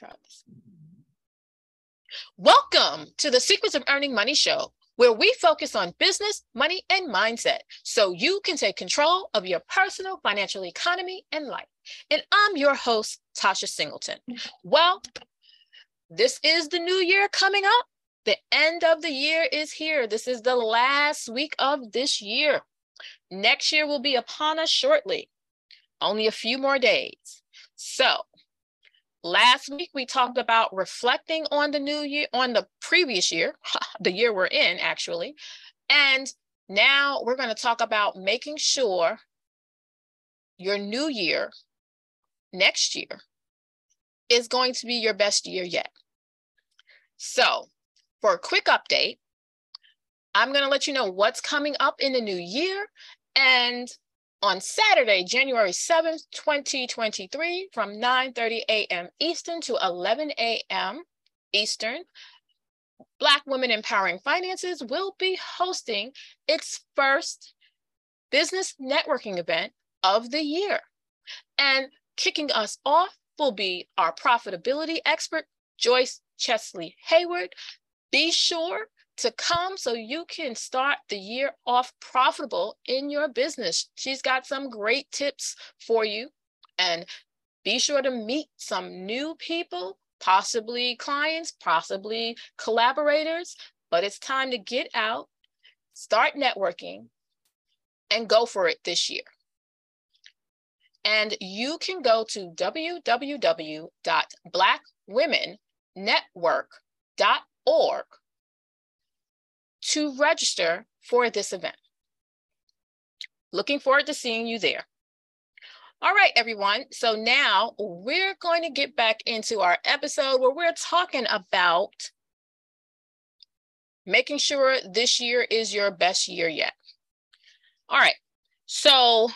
try. Welcome to the Secrets of Earning Money show, where we focus on business, money, and mindset so you can take control of your personal financial economy and life. And I'm your host, Tashaya Singleton. Well, this is the new year coming up. The end of the year is here. This is the last week of this year. Next year will be upon us shortly, only a few more days. So, last week we talked about reflecting on the new year, on the previous year, the year we're in actually. And now we're going to talk about making sure your new year next year is going to be your best year yet. So, for a quick update, I'm going to let you know what's coming up in the new year. And on Saturday, January 7th, 2023, from 9:30 a.m. Eastern to 11 a.m. Eastern, Black Women Empowering Finances will be hosting its first business networking event of the year. And kicking us off will be our profitability expert, Joyce Chesley Hayward. Be sure to come so you can start the year off profitable in your business. She's got some great tips for you. And be sure to meet some new people, possibly clients, possibly collaborators. But it's time to get out, start networking, and go for it this year. And you can go to www.blackwomennetwork.org to register for this event. Looking forward to seeing you there. All right, everyone. So now we're going to get back into our episode where we're talking about making sure this year is your best year yet. All right. So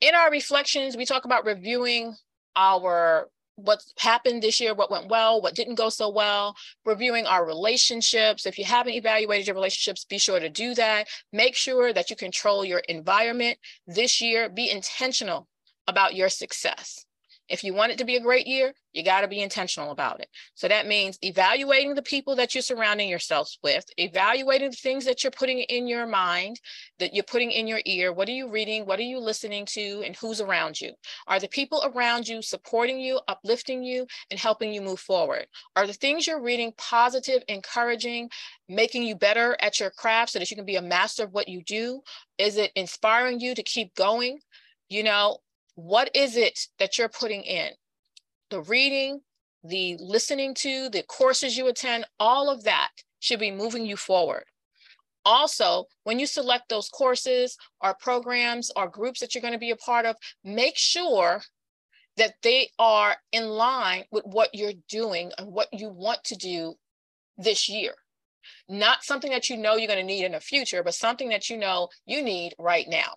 in our reflections, we talk about reviewing our what happened this year, what went well, what didn't go so well, reviewing our relationships. If you haven't evaluated your relationships, be sure to do that. Make sure that you control your environment this year. Be intentional about your success. If you want it to be a great year, you got to be intentional about it. So that means evaluating the people that you're surrounding yourselves with, evaluating the things that you're putting in your mind, that you're putting in your ear. What are you reading? What are you listening to? And who's around you? Are the people around you supporting you, uplifting you, and helping you move forward? Are the things you're reading positive, encouraging, making you better at your craft so that you can be a master of what you do? Is it inspiring you to keep going? You know, what is it that you're putting in? The reading, the listening to, the courses you attend, all of that should be moving you forward. Also, when you select those courses or programs or groups that you're going to be a part of, make sure that they are in line with what you're doing and what you want to do this year. Not something that you know you're going to need in the future, but something that you know you need right now.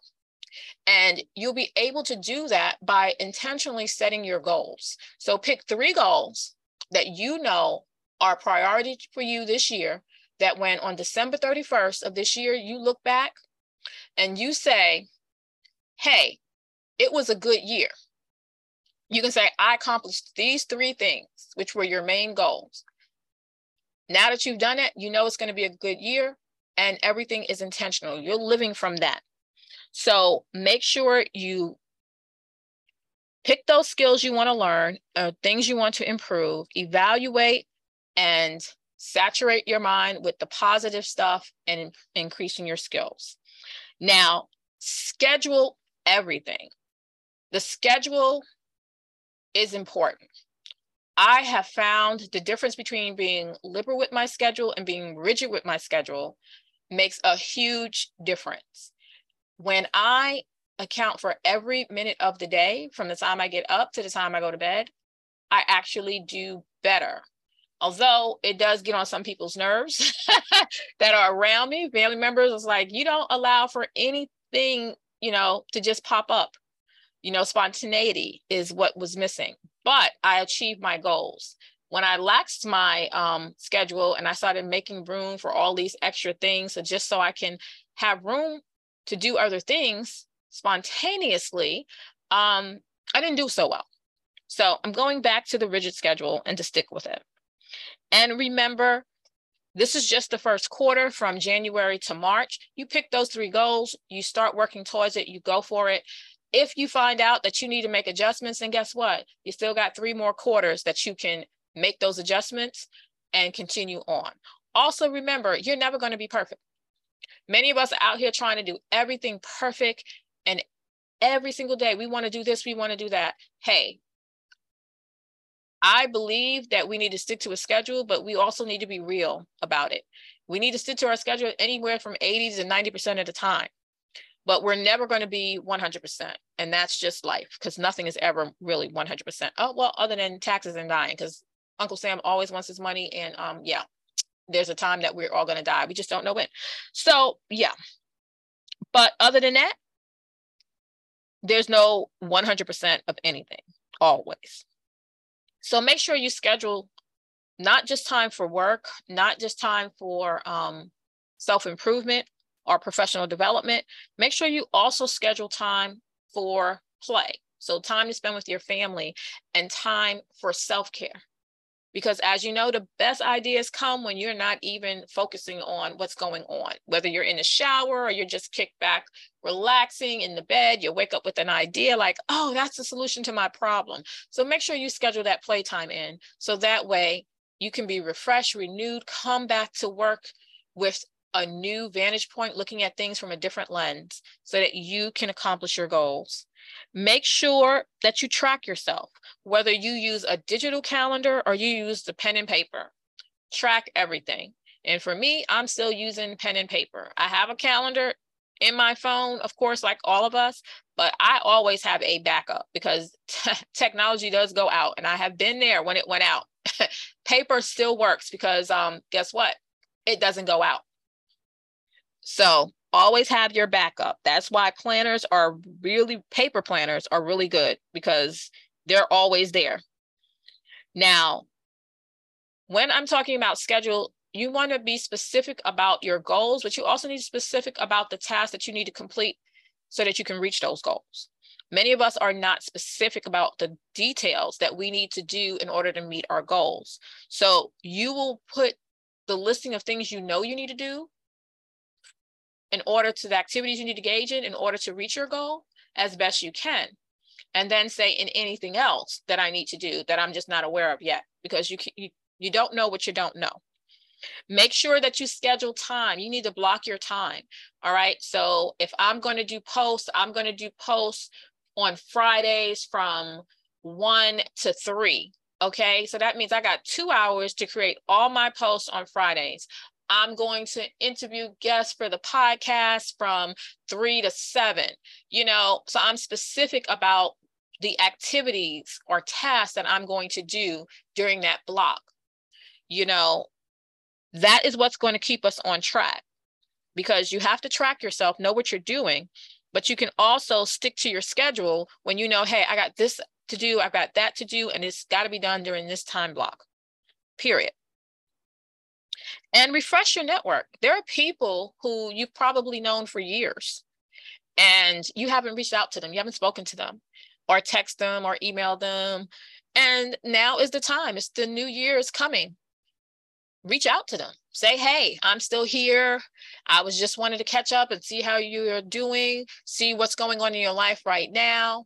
And you'll be able to do that by intentionally setting your goals. So pick three goals that you know are priority for you this year. That when on December 31st of this year, you look back and you say, hey, it was a good year. You can say, I accomplished these three things, which were your main goals. Now that you've done it, you know it's going to be a good year and everything is intentional. You're living from that. So make sure you pick those skills you want to learn, uh, things you want to improve, evaluate and saturate your mind with the positive stuff and in- increasing your skills. Now, schedule everything. The schedule is important. I have found the difference between being liberal with my schedule and being rigid with my schedule makes a huge difference when I account for every minute of the day from the time I get up to the time I go to bed, I actually do better. Although it does get on some people's nerves that are around me, family members, it's like you don't allow for anything, you know, to just pop up. You know, spontaneity is what was missing, but I achieved my goals. When I laxed my um, schedule and I started making room for all these extra things, so just so I can have room to do other things spontaneously, um, I didn't do so well. So I'm going back to the rigid schedule and to stick with it. And remember, this is just the first quarter from January to March. You pick those three goals, you start working towards it, you go for it. If you find out that you need to make adjustments, then guess what? You still got three more quarters that you can make those adjustments and continue on. Also, remember, you're never going to be perfect. Many of us are out here trying to do everything perfect and every single day we want to do this, we want to do that. Hey, I believe that we need to stick to a schedule, but we also need to be real about it. We need to stick to our schedule anywhere from 80 to 90% of the time, but we're never going to be 100%. And that's just life because nothing is ever really 100%. Oh, well, other than taxes and dying, because Uncle Sam always wants his money. And um, yeah, there's a time that we're all going to die. We just don't know when. So, yeah. But other than that, there's no 100% of anything always. So make sure you schedule not just time for work, not just time for um, self improvement or professional development. Make sure you also schedule time for play. So, time to spend with your family and time for self care because as you know the best ideas come when you're not even focusing on what's going on. Whether you're in the shower or you're just kicked back relaxing in the bed you wake up with an idea like oh that's the solution to my problem. So make sure you schedule that playtime in so that way you can be refreshed renewed come back to work with a new vantage point looking at things from a different lens so that you can accomplish your goals Make sure that you track yourself, whether you use a digital calendar or you use the pen and paper. Track everything. And for me, I'm still using pen and paper. I have a calendar in my phone, of course, like all of us, but I always have a backup because t- technology does go out. And I have been there when it went out. paper still works because um, guess what? It doesn't go out. So always have your backup. That's why planners are really, paper planners are really good because they're always there. Now, when I'm talking about schedule, you want to be specific about your goals, but you also need to be specific about the tasks that you need to complete so that you can reach those goals. Many of us are not specific about the details that we need to do in order to meet our goals. So you will put the listing of things you know you need to do in order to the activities you need to engage in in order to reach your goal as best you can. And then say in anything else that I need to do that I'm just not aware of yet, because you, you, you don't know what you don't know. Make sure that you schedule time. You need to block your time. All right. So if I'm going to do posts, I'm going to do posts on Fridays from one to three. Okay. So that means I got two hours to create all my posts on Fridays. I'm going to interview guests for the podcast from three to seven, you know, so I'm specific about the activities or tasks that I'm going to do during that block. You know, that is what's going to keep us on track because you have to track yourself, know what you're doing, but you can also stick to your schedule when you know, hey, I got this to do, I've got that to do, and it's got to be done during this time block, period and refresh your network. There are people who you've probably known for years and you haven't reached out to them, you haven't spoken to them or text them or email them. And now is the time. It's the new year is coming. Reach out to them. Say, hey, I'm still here. I was just wanted to catch up and see how you're doing, see what's going on in your life right now.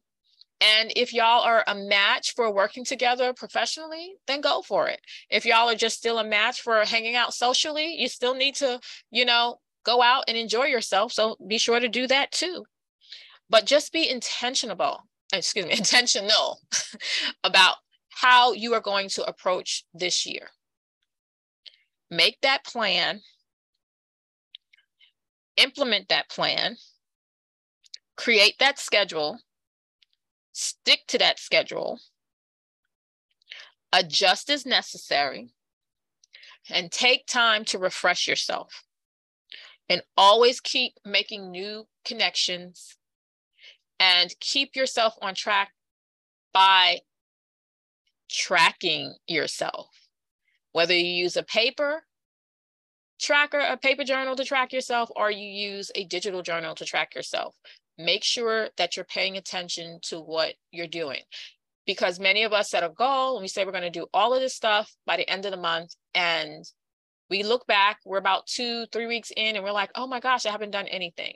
And if y'all are a match for working together professionally, then go for it. If y'all are just still a match for hanging out socially, you still need to, you know, go out and enjoy yourself. So be sure to do that too. But just be intentional, excuse me, intentional about how you are going to approach this year. Make that plan, implement that plan, create that schedule stick to that schedule, adjust as necessary, and take time to refresh yourself. And always keep making new connections and keep yourself on track by tracking yourself. Whether you use a paper tracker, a paper journal to track yourself, or you use a digital journal to track yourself make sure that you're paying attention to what you're doing. because many of us set a goal and we say we're going to do all of this stuff by the end of the month and we look back we're about two three weeks in and we're like oh my gosh i haven't done anything.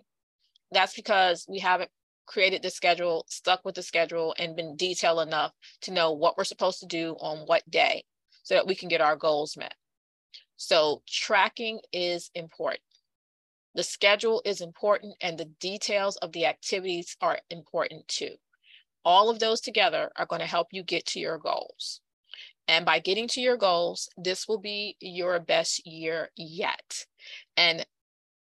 That's because we haven't created the schedule stuck with the schedule and been detailed enough to know what we're supposed to do on what day so that we can get our goals met. So tracking is important the schedule is important and the details of the activities are important too all of those together are going to help you get to your goals. And by getting to your goals, this will be your best year yet. And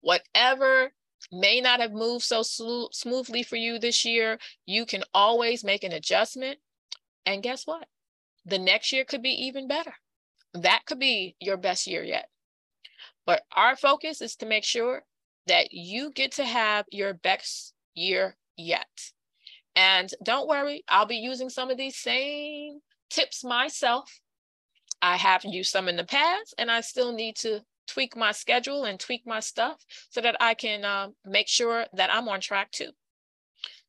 whatever may not have moved so smoothly for you this year, you can always make an adjustment. And guess what? The next year could be even better. That could be your best year yet. But our focus is to make sure that you get to have your best year yet. And don't worry, I'll be using some of these same tips myself. I have used some in the past, and I still need to tweak my schedule and tweak my stuff so that I can uh, make sure that I'm on track too.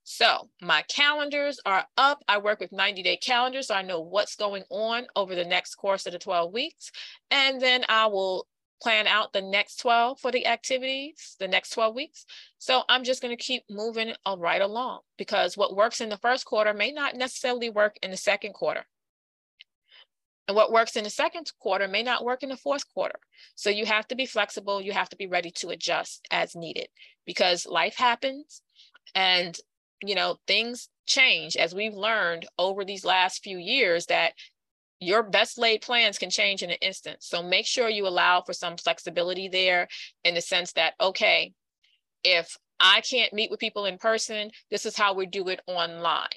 So my calendars are up. I work with 90 day calendars. So I know what's going on over the next course of the 12 weeks. And then I will plan out the next 12 for the activities, the next 12 weeks. So I'm just going to keep moving right along because what works in the first quarter may not necessarily work in the second quarter. And what works in the second quarter may not work in the fourth quarter. So you have to be flexible. You have to be ready to adjust as needed because life happens and you know things change as we've learned over these last few years that your best laid plans can change in an instant. So make sure you allow for some flexibility there in the sense that, okay, if I can't meet with people in person, this is how we do it online.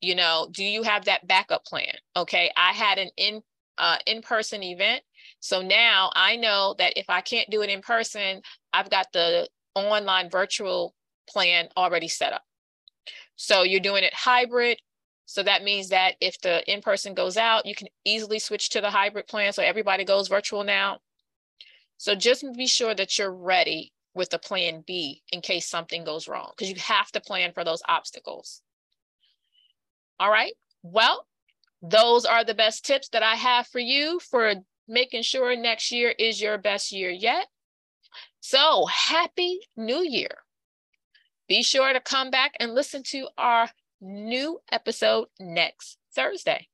You know, do you have that backup plan? Okay, I had an in uh, in-person event. So now I know that if I can't do it in person, I've got the online virtual plan already set up. So you're doing it hybrid so that means that if the in-person goes out, you can easily switch to the hybrid plan. So everybody goes virtual now. So just be sure that you're ready with the plan B in case something goes wrong, because you have to plan for those obstacles. All right, well, those are the best tips that I have for you for making sure next year is your best year yet. So happy new year. Be sure to come back and listen to our new episode next Thursday.